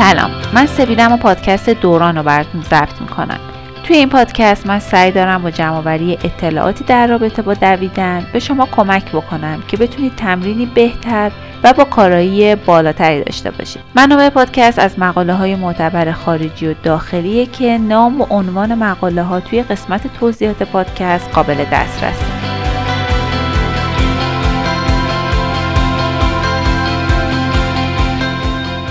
سلام. من سپیدم و پادکست دوران رو براتون ضبط می‌کنم. توی این پادکست من سعی دارم با جمعآوری اطلاعاتی در رابطه با دویدن به شما کمک بکنم که بتونید تمرینی بهتر و با کارایی بالاتری داشته باشید. منابع پادکست از مقاله های معتبر خارجی و داخلیه که نام و عنوان مقاله ها توی قسمت توضیحات پادکست قابل دسترسه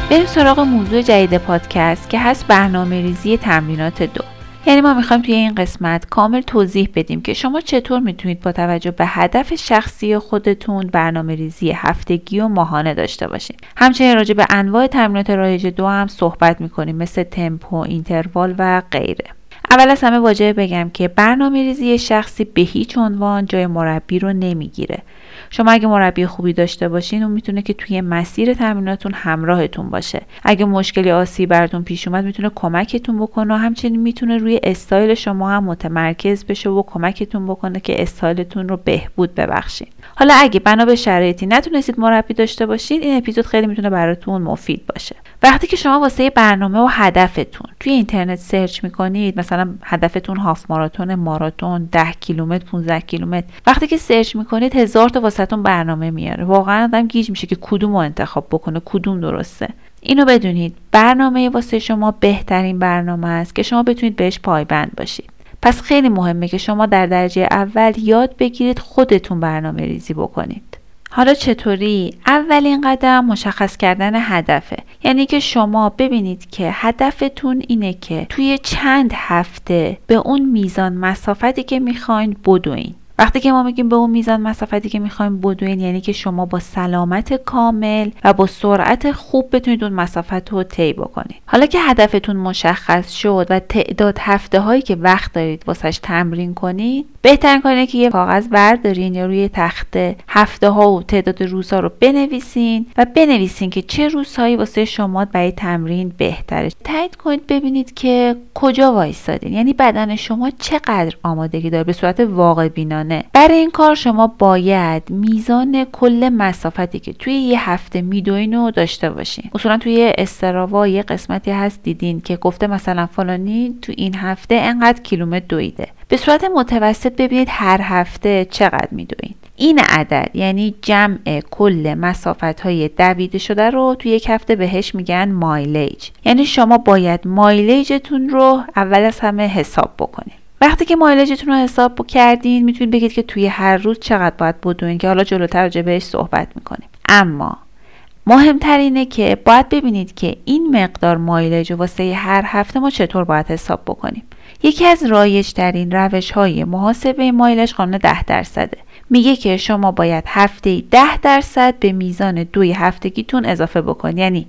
بریم سراغ موضوع جدید پادکست که هست برنامه ریزی تمرینات دو. یعنی ما می‌خوایم توی این قسمت کامل توضیح بدیم که شما چطور می‌تونید با توجه به هدف شخصی خودتون برنامه ریزی هفتگی و ماهانه داشته باشید همچنین راجع به انواع تمرینات رایج دو هم صحبت می‌کنیم مثل تمپو، اینتروال و غیره. اول از همه واجبه بگم که برنامه ریزی شخصی به هیچ عنوان جای مربی رو نمی‌گیره. شما اگه مربی خوبی داشته باشین اون می‌تونه که توی مسیر تمریناتون همراهتون باشه. اگه مشکلی آسیبی براتون پیش اومد می‌تونه کمکتون بکنه و همچنین می‌تونه روی استایل شما هم متمرکز بشه و کمکتون بکنه که استایلتون رو بهبود ببخشین. حالا اگه بنا به شرایطی نتونستید مربی داشته باشید این اپیزود خیلی می‌تونه براتون مفید باشه. وقتی که شما واسه برنامه و هدفتون توی اینترنت search می‌کنید مثلا هدفتون half marathon ماراتون 10 کیلومتر 15 کیلومتر. وقتی که search می‌کنید هزار تا واسهتون برنامه میاره. واقعا آدم گیج میشه که کدوم رو انتخاب بکنه کدوم درسته. اینو بدونید. برنامه واسه شما بهترین برنامه است که شما بتونید بهش پایبند باشید. پس خیلی مهمه که شما در درجه اول یاد بگیرید خودتون برنامه ریزی بکنید. حالا چطوری؟ اولین قدم مشخص کردن هدفه یعنی که شما ببینید که هدفتون اینه که توی چند هفته به اون میزان مسافتی که می‌خواین بدوین وقتی که ما میگیم به اون میزان مسافتی که می‌خوایم بدوین یعنی که شما با سلامت کامل و با سرعت خوب بتونید اون مسافت رو طی بکنید. حالا که هدفتون مشخص شد و تعداد هفته هایی که وقت دارید واسش تمرین کنید بهترین کاری که یه کاغذ بردارین یا روی تخت هفته ها و تعداد روزها رو بنویسین و بنویسین که چه روزهایی واسه شما برای تمرین بهتره. تایید کنید ببینید که کجا وایستادین یعنی بدن شما چقدر آمادگی داره به صورت واقع بینانه برای این کار شما باید میزان کل مسافتی که توی یه هفته میدوین رو داشته باشین. اصولا توی استراوا یه قسمتی هست دیدین که گفته مثلا فلانی تو این هفته انقدر کیلومتر دویده. به صورت متوسط ببینید هر هفته چقدر میدوین. این عدد یعنی جمع کل مسافت های دویده شده رو توی یک هفته بهش میگن مایلیج یعنی شما باید مایلیجتون رو اول از همه حساب بکنید وقتی که مایلیجتون رو حساب کردین می‌تونید بگید که توی هر روز چقدر باید بدوین که حالا جلوتر راجع بهش صحبت می‌کنیم. اما مهمتر اینه که باید ببینید که این مقدار مایلیج واسه هر هفته ما چطور باید حساب بکنیم. یکی از رایج ترین روش های محاسبه مایلج قانون 10 درصده. میگه که شما باید هفته 10 درصد به میزان دوی هفتگیتون اضافه بکنید یعنی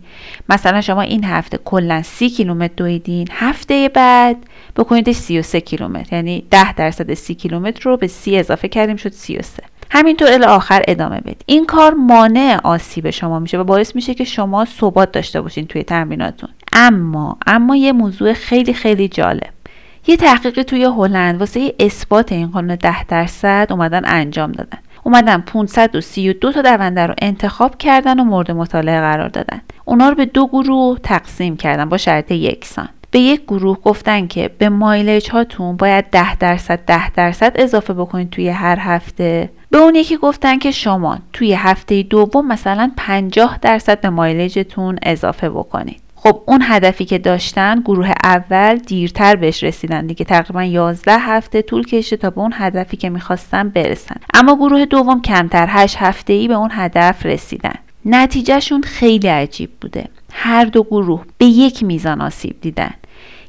مثلا شما این هفته کلا 30 کیلومتر دویدین هفته بعد بکنیدش 33 کیلومتر. یعنی 10 درصد 30 کیلومتر رو به 30 اضافه کردیم شد 33 همینطور الی آخر ادامه بدید این کار مانع آسیب شما میشه و باعث میشه که شما ثبات داشته باشین توی تمریناتون. اما اما یه موضوع خیلی خیلی جالب. یه تحقیقی توی هلند واسه اثبات این قانون 10 درصد اومدن انجام دادن. اومدن 532 تا دونده رو انتخاب کردن و مورد مطالعه قرار دادن. اونا رو به دو گروه تقسیم کردن با شرط یکسان. به یک گروه گفتن که به مایلج هاتون باید 10 درصد 10 درصد اضافه بکنید توی هر هفته. به اون یکی گفتن که شما توی هفته دوم مثلا 50 درصد به مایلجتون اضافه بکنید. خب اون هدفی که داشتن گروه اول دیرتر بهش رسیدن دیگه. تقریبا 11 هفته طول کشید تا به اون هدفی که می‌خواستن برسن. اما گروه دوم کمتر 8 هفته ای به اون هدف رسیدن. نتیجهشون خیلی عجیب بوده. هر دو گروه به یک میزان آسیب دیدن.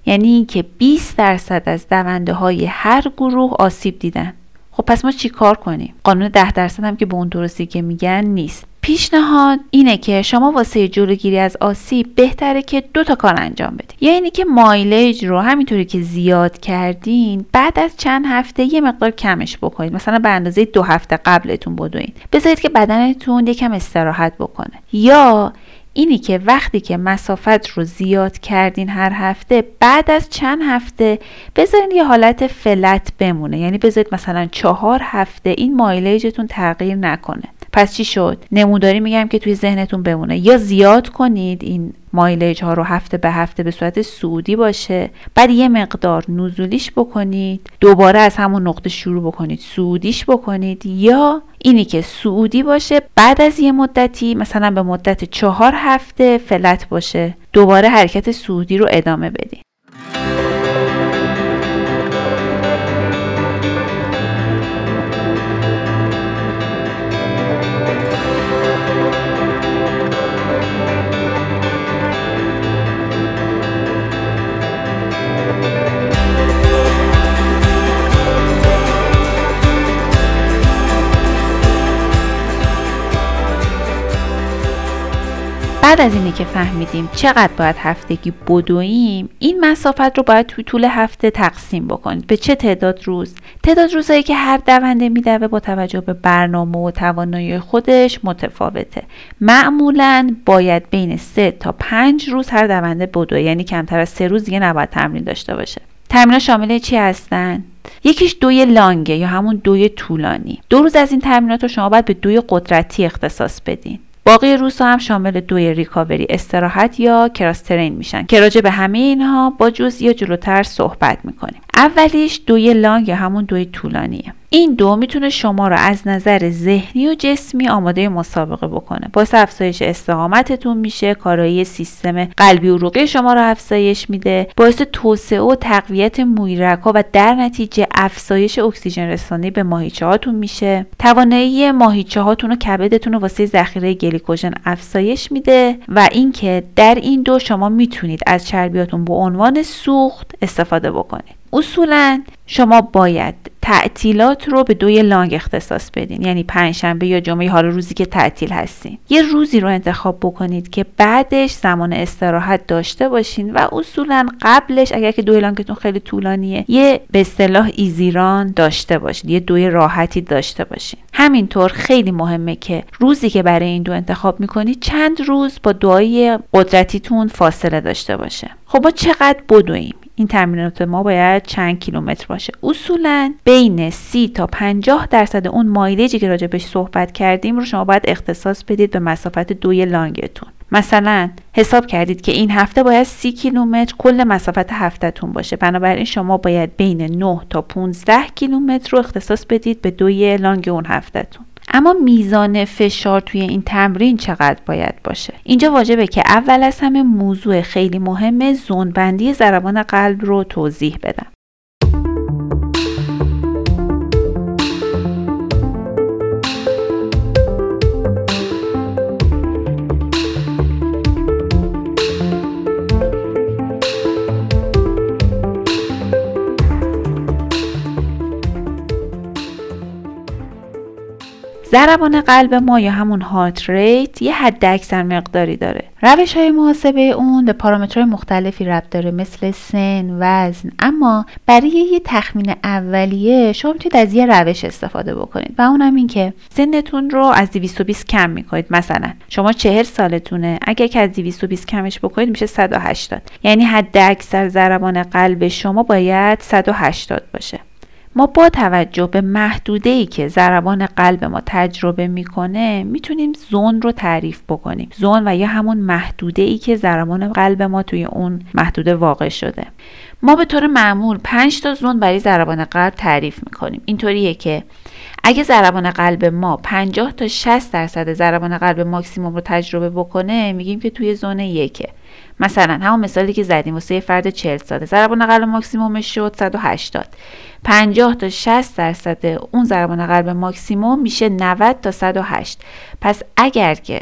یعنی اینکه 20 درصد از دونده های هر گروه آسیب دیدن. خب پس ما چی کار کنیم؟ قانون 10 درصد هم که به اون درستی که میگن نیست. پیشنهاد اینه که شما واسه جلوگیری از آسیب بهتره که دو تا کار انجام بدید یا اینی که مایلیج رو همینطوری که زیاد کردین بعد از چند هفته یه مقدار کمش بکنید مثلا به اندازه دو هفته قبلتون بدوین. بذارید که بدنتون یکم استراحت بکنه. یا اینی که وقتی که مسافت رو زیاد کردین هر هفته بعد از چند هفته بذارین یه حالت فلت بمونه. یعنی بذارید مثلا چهار هفته این مایلیجتون تغییر نکنه. پس چی شد؟ نموداری میگم که توی ذهنتون بمونه. یا زیاد کنید این مایلج ها رو هفته به هفته به صورت سعودی باشه بعد یه مقدار نزولیش بکنید دوباره از همون نقطه شروع بکنید سعودیش بکنید یا اینی که سعودی باشه بعد از یه مدتی مثلا به مدت چهار هفته فلت باشه دوباره حرکت سعودی رو ادامه بدید. از اینی که فهمیدیم چقدر باید هفتگی بدویم این مسافت رو باید توی طول هفته تقسیم بکنید به چه تعداد روز؟ تعداد روزهایی که هر دونده میدوه با توجه به برنامه و توانایی خودش متفاوته. معمولا باید بین 3 تا 5 روز هر دونده بدوه یعنی کمتر از 3 روز دیگه نباید تمرین داشته باشه. تمرین شامل چی هستن یکیش دوی لانگه یا همون دوی طولانی. دو روز از این تمرینات رو شما باید به دوی قدرتی اختصاص بدین. باقی روزها هم شامل دوی ریکاوری استراحت یا کراسترین میشن که راجع به همه اینها با جزئی جلوتر صحبت می‌کنیم. اولیش دوی لانگ یا همون دوی طولانیه. این دو می‌تونه شما رو از نظر ذهنی و جسمی آماده مسابقه بکنه. باعث افزایش استقامتتون میشه کارایی سیستم قلبی و عروقی شما رو افزایش میده باعث توسعه و تقویت مویرک ها و در نتیجه افزایش اکسیژن رسانی به ماهیچه هاتون میشه. توانایی ماهیچه هاتون و کبدتون رو واسه ذخیره گلیکوژن افزایش میده و اینکه در این دو شما می‌تونید از چربیاتون به عنوان سوخت استفاده بکنید. اصولا شما باید تعطیلات رو به دوی لانگ اختصاص بدین. یعنی پنجشنبه یا جمعه حال روزی که تعطیل هستین. یه روزی رو انتخاب بکنید که بعدش زمان استراحت داشته باشین و اصولا قبلش اگر که دوی لانگتون خیلی طولانیه یه به اصطلاح ایزیران داشته باشید یه دوی راحتی داشته باشین. همینطور خیلی مهمه که روزی که برای این دو انتخاب می‌کنید چند روز با دعای قدرتیتون فاصله داشته باشه. خب ما چقدر بدویم این تمرینات ما باید چند کیلومتر باشه. اصولا بین 30 تا 50 درصد اون مایلیجی که راجع بهش صحبت کردیم رو شما باید اختصاص بدید به مسافت دوی لانگتون. مثلا حساب کردید که این هفته باید 30 کیلومتر کل مسافت هفتهتون باشه. بنابراین شما باید بین 9 تا 15 کیلومتر رو اختصاص بدید به دوی لانگ اون هفتهتون. اما میزان فشار توی این تمرین چقدر باید باشه؟ اینجا واجبه که اول از همه موضوع خیلی مهم زونبندی ضربان قلب رو توضیح بدم. ضربان قلب ما یا همون هارت ریت یه حد اکثر مقداری داره. روش های محاسبه اون به پارامترهای مختلفی ربط داره مثل سن وزن. اما برای یه تخمین اولیه شما می‌تونید از یه روش استفاده بکنید و اونم این که سنتون رو از 220 کم می‌کنید مثلا. شما 40 سالتونه اگر که از 220 کمش بکنید میشه 180 یعنی حد اکثر ضربان قلب شما باید 180 باشه. ما با توجه به محدوده ای که ضربان قلب ما تجربه می‌کنه می‌تونیم زون رو تعریف بکنیم. زون و یا همون محدوده ای که ضربان قلب ما توی اون محدوده واقع شده. ما به طور معمول 5 تا زون برای ضربان قلب تعریف می‌کنیم. اینطوریه که اگه ضربان قلب ما 50 تا 60 درصد ضربان قلب ماکسیموم رو تجربه بکنه میگیم که توی زون یکه. مثلا همون مثالی که زدیم واسه فرد 40 ساله. ضربان قلب ماکسیمومش شد 180 50 تا 60 درصد اون ضربان قلب ماکسیموم میشه 90 تا 108 پس اگر که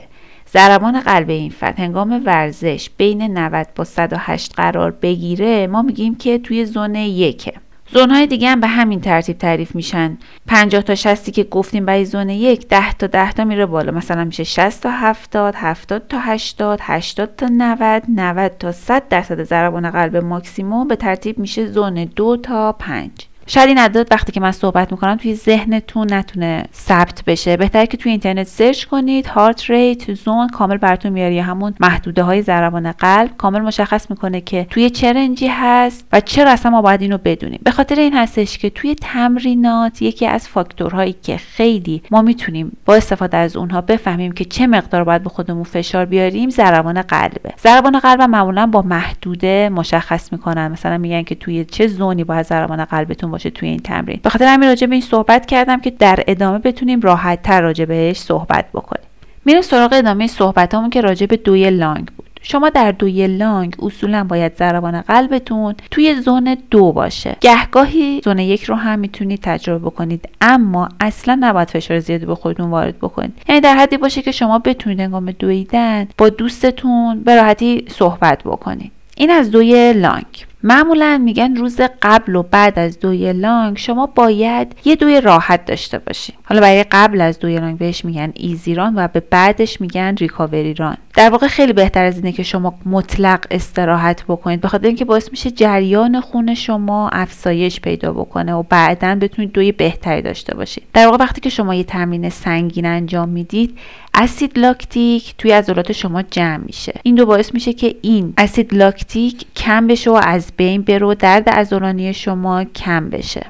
ضربان قلب این فرد هنگام ورزش بین 90 با 108 قرار بگیره ما میگیم که توی زون یکه. زون های دیگه هم به همین ترتیب تعریف میشن. 50 تا 60 که گفتیم برای زون یک 10 تا 10 تا میره بالا. مثلا میشه 60 تا 70 70 تا 80 80 تا 90 90 تا 100 درصد ضربان قلب ماکسیموم. به ترتیب میشه زون 2 تا 5 شاید این اعداد وقتی که من صحبت می‌کنم توی ذهنتون نتونه ثبت بشه. بهتره که توی اینترنت search کنید heart rate zone کامل براتون میاره یا همون محدوده های ضربان قلب. کامل مشخص می‌کنه که توی چه range ی هست و چرا اصلا ما باید اینو بدونیم. به خاطر این هستش که توی تمرینات یکی از فاکتورهایی که خیلی ما می‌تونیم با استفاده از اونها بفهمیم که چه مقدار باید به خودمون فشار بیاریم ضربان قلبه. ضربان قلب معمولا با محدوده مشخص می‌کنن. مثلا میگن که توی چه zone ی باید ضربان قلبتون باشه توی این تمرین. به خاطر همین راجع به این صحبت کردم که در ادامه بتونیم راحت تر راجع صحبت بکنیم. میریم سراغ ادامه صحبتامون که راجع به دوی لانگ بود. شما در دوی لانگ اصولا باید ضربان قلبتون توی زون دو باشه. گهگاهی زون یک رو هم می‌تونید تجربه بکنید اما اصلا نباید فشار زیادی به خودتون وارد بکنید. یعنی در حدی باشه که شما بتونید انگام دویدن با دوستتون به راحتی صحبت بکنید. این از دوی لانگ. معمولا میگن روز قبل و بعد از دوی لانگ شما باید یه دوی راحت داشته باشید حالا برای قبل از دوی لانگ بهش میگن ایزیران و به بعدش میگن ریکاوری ران. در واقع خیلی بهتر از اینه که شما مطلق استراحت بکنید بخاطر اینکه باعث میشه جریان خون شما افزایش پیدا بکنه و بعدا بتونید دوی بهتری داشته باشید. در واقع وقتی که شما یه تمرین سنگین انجام می‌دید اسید لاکتیک توی عضلات شما جمع میشه. این دو باعث میشه که این اسید لاکتیک کم بشه و از بین بره و درد عضلانی شما کم بشه.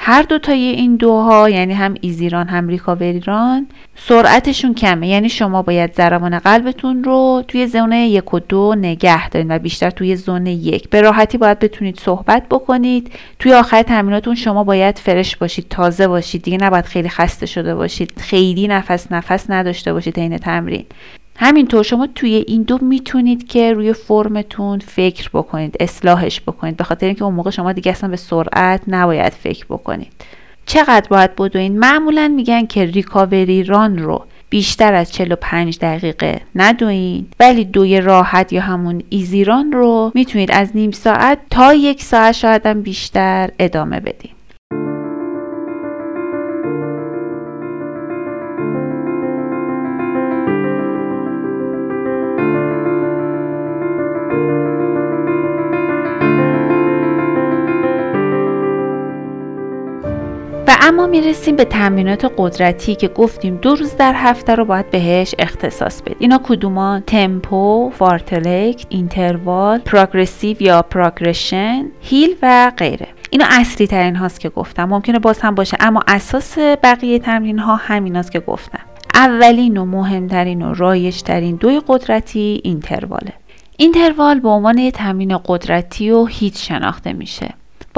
هر دو تای این دوها یعنی هم ایزیران هم ریکاوریران سرعتشون کمه. یعنی شما باید ضربان قلبتون رو توی زون یک و دو نگه دارین و بیشتر توی زون یک. به راحتی باید بتونید صحبت بکنید. توی آخر تمریناتون شما باید فرش باشید تازه باشید. دیگه نباید خیلی خسته شده باشید. خیلی نفس نفس نداشته باشید عین تمرین. همینطور شما توی این دو می‌تونید که روی فرمتون فکر بکنید اصلاحش بکنید. به خاطر اینکه اون موقع شما دیگه اصلا به سرعت نباید فکر بکنید. چقدر باید بدوین؟ معمولا میگن که ریکاوری ران رو بیشتر از 45 دقیقه ندوین ولی دوی راحت یا همون ایزیران رو می‌تونید از نیم ساعت تا یک ساعت شاید بیشتر ادامه بدین. اما می‌رسیم به تمرینات قدرتی که گفتیم دو روز در هفته رو باید بهش اختصاص بدیم. اینا کدومان؟ tempo fartlek interval progressive یا progression hill و غیره. اینا اصلی ترین هاست که گفتم. ممکنه باز هم باشه اما اساس بقیه تمرین ها همیناست که گفتم. اولین و مهمترین و رایجترین دوی قدرتی interval ه. interval به عنوان یه تمرین قدرتی و HIIT شناخته میشه.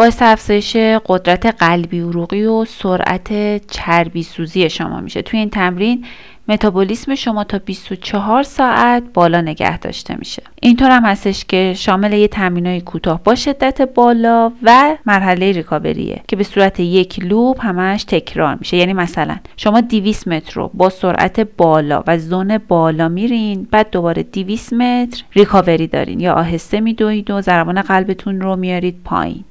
باعث افزایش قدرت قلبی عروقی و سرعت چربی سوزی شما میشه. توی این تمرین متابولیسم شما تا 24 ساعت بالا نگه داشته میشه. اینطور هم هستش که شامل یه تمرینای کوتاه با شدت بالا و مرحله ریکاوریه که به صورت یک لوپ همش تکرار میشه. یعنی مثلا شما 200 متر رو با سرعت بالا و زون بالا میرین بعد دوباره 200 متر ریکاوری دارین. یا آهسته میدوید و ضربان قلبتون رو میارید پایین.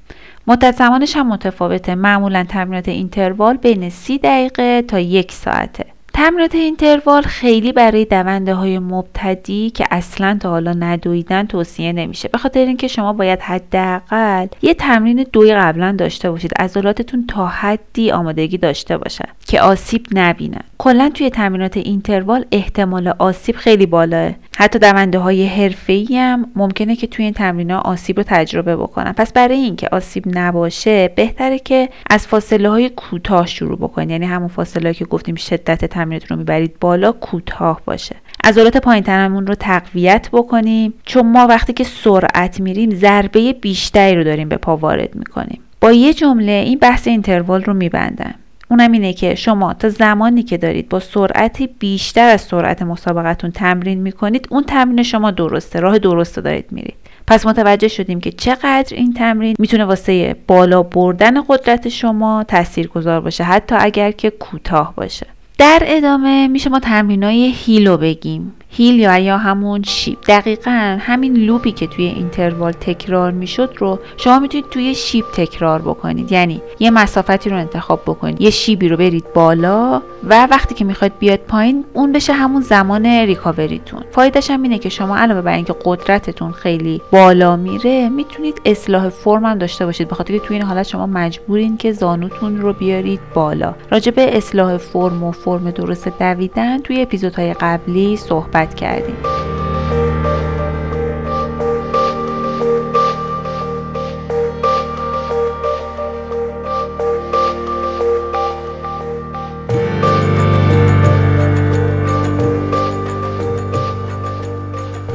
مدت زمانش هم متفاوته. معمولا تمرینات اینتروال بین سی دقیقه تا یک ساعته. تمرینات اینتروال خیلی برای دونده های مبتدی که اصلا تا حالا ندویدن توصیه نمیشه. به خاطر اینکه شما باید حداقل یه تمرین دوی قبلا داشته باشید. عضلاتتون تا حدی آمادگی داشته باشن که آسیب نبینن. کلا توی تمرینات اینتروال احتمال آسیب خیلی بالاه. حتی دونده های حرفه‌ای هم ممکنه که توی این تمرین آسیب رو تجربه بکنن. پس برای اینکه آسیب نباشه بهتره که از فاصله های کوتاه شروع بکنید. یعنی همون فاصله که گفتیم شدت تمرینتون رو می‌برید بالا کوتاه باشه. عضلات پایین تنمون رو تقویت بکنیم. چون ما وقتی که سرعت میریم ضربه بیشتری رو داریم به پا وارد می‌کنیم. با یه جمله این بحث اینتروال رو میبندم. اونم اینه که شما تا زمانی که دارید با سرعت بیشتر از سرعت مسابقتون تمرین می‌کنید اون تمرین شما درسته راه درست دارید میرید. پس متوجه شدیم که چقدر این تمرین می‌تونه واسه بالا بردن قدرت شما تاثیرگذار باشه حتی اگر که کوتاه باشه. در ادامه میشه ما تمرینای hill و بگیم. hill یا همون شیب. دقیقا همین loop ی که توی interval تکرار می‌شد رو شما می‌تونید توی شیب تکرار بکنید. یعنی یه مسافتی رو انتخاب بکنید. یه شیبی رو برید بالا و وقتی که می‌خواید بیاد پایین اون بشه همون زمان recovery تون. فایدهش هم اینه که شما علاوه بر اینکه قدرتتون خیلی بالا میره می‌تونید اصلاح فرم هم داشته باشید. بخاطر که توی این حالت شما مجبورین که زانوتون رو بیارید بالا. راجع به اصلاح فرم و فرم درست دویدن توی اپیزودهای قبلی صحبت کردیم.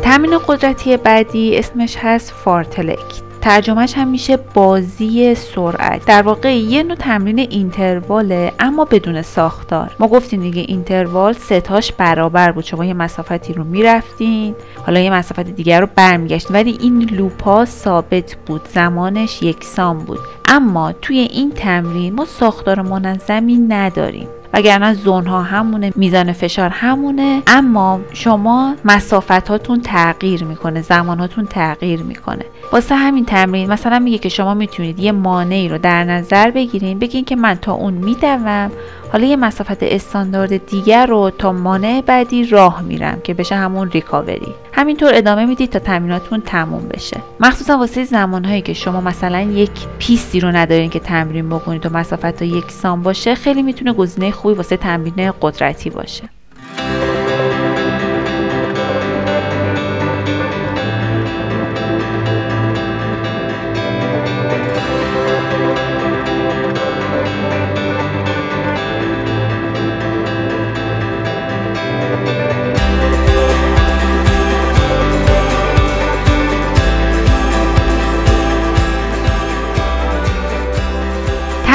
تمرین قدرتی بعدی اسمش هست فارتلک ترجمهش هم میشه بازی سرعت. در واقع یه نوع تمرین اینترواله اما بدون ساختار. ما گفتیم دیگه اینتروال ستاش برابر بود. شما یه مسافتی رو می‌رفتین حالا یه مسافت دیگر رو برمیگشتین ولی این لوپا ثابت بود. زمانش یکسان بود. اما توی این تمرین ما ساختار منظمی نداریم. وگرنه زون ها همونه میزان فشار همونه اما شما مسافتاتون تغییر می‌کنه زماناتون تغییر می‌کنه. واسه همین تمرین مثلا میگه که شما می‌تونید یه مانعی رو در نظر بگیرین بگین که من تا اون میدوم. حالا یه مسافت استاندارد دیگر رو تا مانع بعدی راه میرم که بشه همون ریکاوری. همینطور ادامه می‌دید تا تمریناتون تموم بشه. مخصوصا واسه زمانهایی که شما مثلا یک پیستی رو ندارین که تمرین بکنید و مسافت تا یکسان باشه خیلی می‌تونه گزینه خوبی واسه تمرین قدرتی باشه.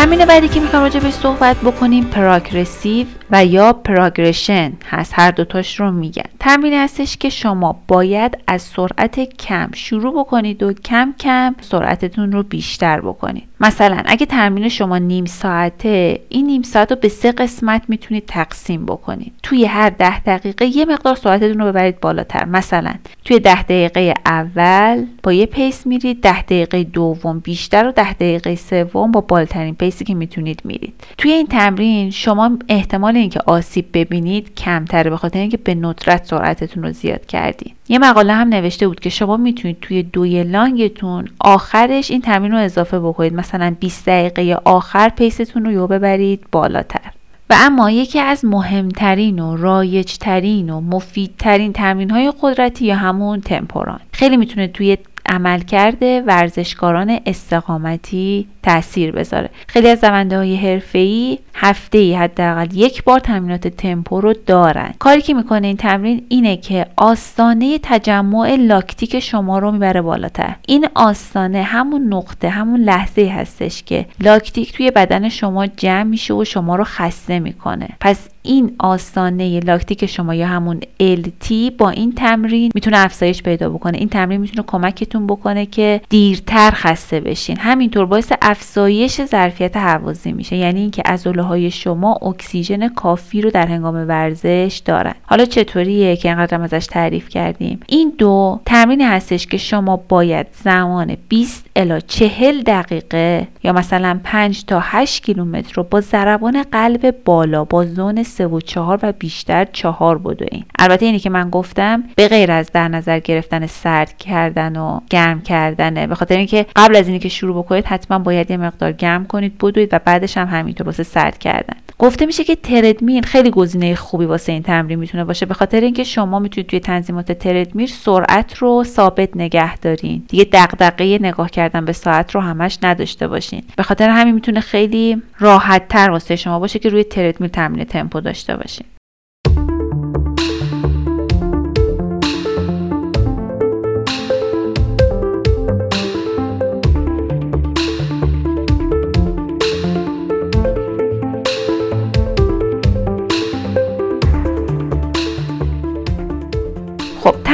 تمرین بعدی که می‌خوام راجع بهش صحبت بکنیم progressive و یا progression هست. هر دوتاش رو میگن. تمرین هستش که شما باید از سرعت کم شروع بکنید و کم کم سرعتتون رو بیشتر بکنید. مثلا اگه تمرین شما نیم ساعته این نیم ساعت رو به سه قسمت می‌تونید تقسیم بکنید. توی هر ده دقیقه یه مقدار سرعتتون رو ببرید بالاتر. مثلا توی ده دقیقه اول با یه pace میرید ده دقیقه دوم بیشتر و ده دقیقه سوم با بالاترین pace ی که می‌تونید میرید. توی این تمرین شما احتمال اینکه آسیب ببینید کمتره به خاطر اینکه به ندرت سرعتتون رو زیاد کردید یه مقاله هم نوشته بود که شما می‌تونید توی دوی لانگتون آخرش این تمرین رو اضافه بکنید. مثلا 20 دقیقه آخر پیستون رو یو ببرید بالاتر. و اما یکی از مهمترین و رایجترین و مفیدترین تمرین های قدرتی یا همون تمپوران. خیلی می‌تونه توی عملکرد ورزشکاران استقامتی تاثیر بذاره. خیلی از دونده های حرفه ای هفته ای حداقل یک بار تمرینات تمپو رو دارن. کاری که می‌کنه این تمرین اینه که آستانه تجمع لاکتیک شما رو می‌بره بالاتر. این آستانه همون نقطه همون لحظه هستش که لاکتیک توی بدن شما جمع میشه و شما رو خسته می‌کنه. پس این آستانه لاکتیک شما یا همون LT با این تمرین می‌تونه افزایش پیدا بکنه. این تمرین می‌تونه کمکتون بکنه که دیرتر خسته بشین. همینطور باعث افزایش ظرفیت حوازی میشه. یعنی اینکه عضله های شما اکسیژن کافی رو در هنگام ورزش دارن. حالا چطوریه که اینقدر ازش تعریف کردیم؟ این دو تمرین هستش که شما باید زمان 20 الا 40 دقیقه یا مثلا 5 تا 8 کیلومتر رو با ضربان قلب بالا با زون 3 و 4 و بیشتر 4 بدوین. البته اینی که من گفتم به غیر از در نظر گرفتن سرد کردن و گرم کردنه. به خاطر اینکه قبل از اینکه شروع بکنید حتما باید یه مقدار گرم کنید بدوید و بعدش هم همینطور واسه سرد کردن. گفته میشه که تردمیل خیلی گزینه خوبی واسه این تمرین می‌تونه باشه به خاطر اینکه شما می‌تونید توی تنظیمات تردمیل سرعت رو ثابت نگه دارین. دیگه دغدغه نگاه کردن به ساعت رو همش نداشته باشین. به خاطر همین می‌تونه خیلی راحت تر واسه شما باشه که روی تردمیل تمرین تمپو داشته باشین.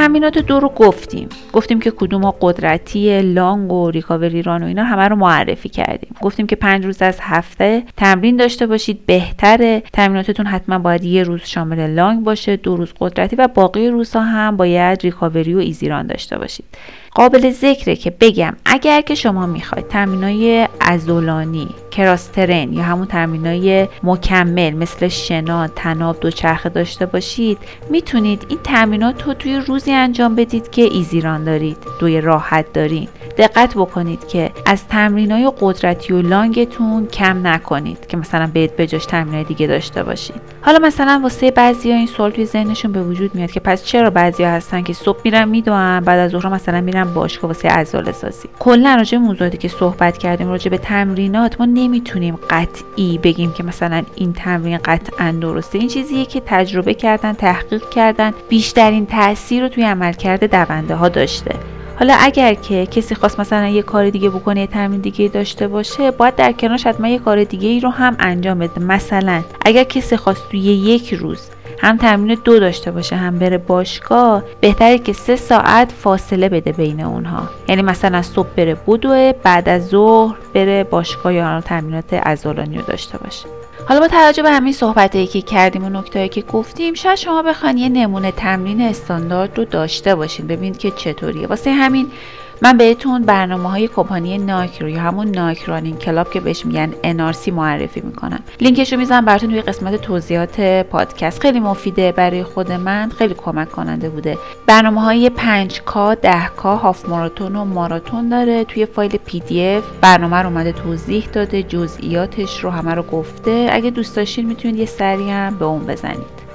تمرینات دو رو گفتیم. گفتیم که کدوم قدرتی لانگ و ریکاوری ران و اینا همه رو معرفی کردیم. گفتیم که پنج روز از هفته تمرین داشته باشید بهتره. تمریناتتون حتما باید یه روز شامل لانگ باشه دو روز قدرتی و باقی روزها هم باید ریکاوری و ایزیران داشته باشید. قابل ذکره که بگم. اگر که شما می‌خواید تمرینای ازولانی کراسترن یا همون تمرینای مکمل مثل شنا تناب دوچرخه داشته باشید می‌تونید این تمرینات رو توی روزی انجام بدید که ایزیران دارید دوی راحت دارید دقت بکنید که از تمرینای قدرتی و لانگتون کم نکنید که مثلا بهت بجاش تمرینای دیگه داشته باشید حالا مثلا واسه بعضیا این سوال توی ذهنشون به وجود میاد که پس چرا بعضیا هستن که صبح میرن میدوئن بعد از ظهر مثلا میرن باشگاه واسه عضله سازی. کلا راجع موضوعاتی که صحبت کردیم راجع به تمرینات ما نمی‌تونیم قطعی بگیم که مثلا این تمرین قطعا درسته. این چیزیه که تجربه کردن تحقیق کردن بیشترین تاثیر رو توی عملکرد دونده ها داشته. حالا اگر که کسی خواست مثلا یه کار دیگه بکنه یه تمرین دیگه داشته باشه باید در کنارش حتما یه کار دیگه ای رو هم انجام بده. مثلا اگر کسی خواست توی یک روز هم تمرین دو داشته باشه هم بره باشگاه بهتره که سه ساعت فاصله بده بین اونها. یعنی مثلا صبح بره بدوه بعد از ظهر بره باشگاه یا تمرینات عضلانی رو داشته باشه. حالا با توجه به همین صحبتایی که کردیم و نکتهایی که گفتیم شاید شما بخواین یه نمونه تمرین استاندارد رو داشته باشین. ببینید که چطوریه. واسه همین من بهتون برنامه های کمپانی رو یا همون Nike Running Club که بهش میگن NRC معرفی می‌کنم. لینکش رو می‌زنم براتون توی قسمت توضیحات پادکست. خیلی مفیده برای خود من خیلی کمک کننده بوده. برنامه های 5K 10K half marathon و ماراتون داره. توی فایل PDF برنامه رو اومده توضیح داده جزئیاتش رو همه رو گفته. اگه دوست داشتین می‌تونید یه سری به اون بزنید.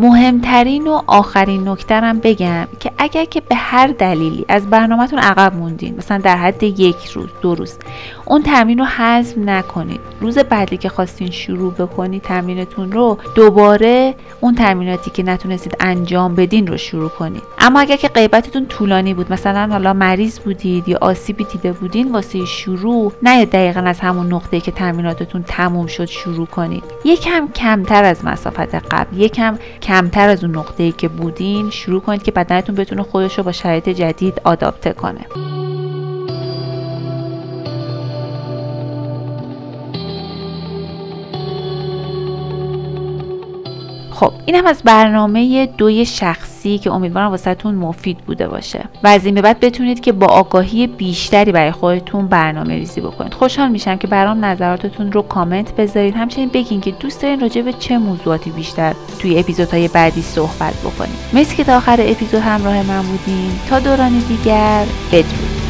مهمترین و آخرین نکترم بگم که اگر که به هر دلیلی از برنامهتون عقب موندین مثلا در حد یک روز دو روز اون تمرین رو حذف نکنید. روز بعدی که خواستین شروع بکنید تمرینتون رو دوباره اون تمریناتی که نتونستید انجام بدین رو شروع کنید. اما اگر که غیبتتون طولانی بود مثلا حالا مریض بودید یا آسیبی دیده بودین واسه شروع نه دقیقا از همون نقطه که تمریناتتون تموم شد شروع کنید. یکم کمتر از مسافت قبل یکم کمتر از اون نقطه‌ای که بودین شروع کنید که بدنتون بتونه خودش رو با شرایط جدید آداپته کنه. خب این هم از برنامه دوی شخصی که امیدوارم واسهتون مفید بوده باشه. و از این به بعد بتونید که با آگاهی بیشتری برای خودتون برنامه ریزی بکنید. خوشحال میشم که برام نظراتتون رو کامنت بذارید. همچنین بگین که دوست دارین راجع به چه موضوعاتی بیشتر توی اپیزودهای بعدی صحبت بکنید مرسی که تا آخر اپیزود همراه من بودین. تا دوران دیگر بدرود.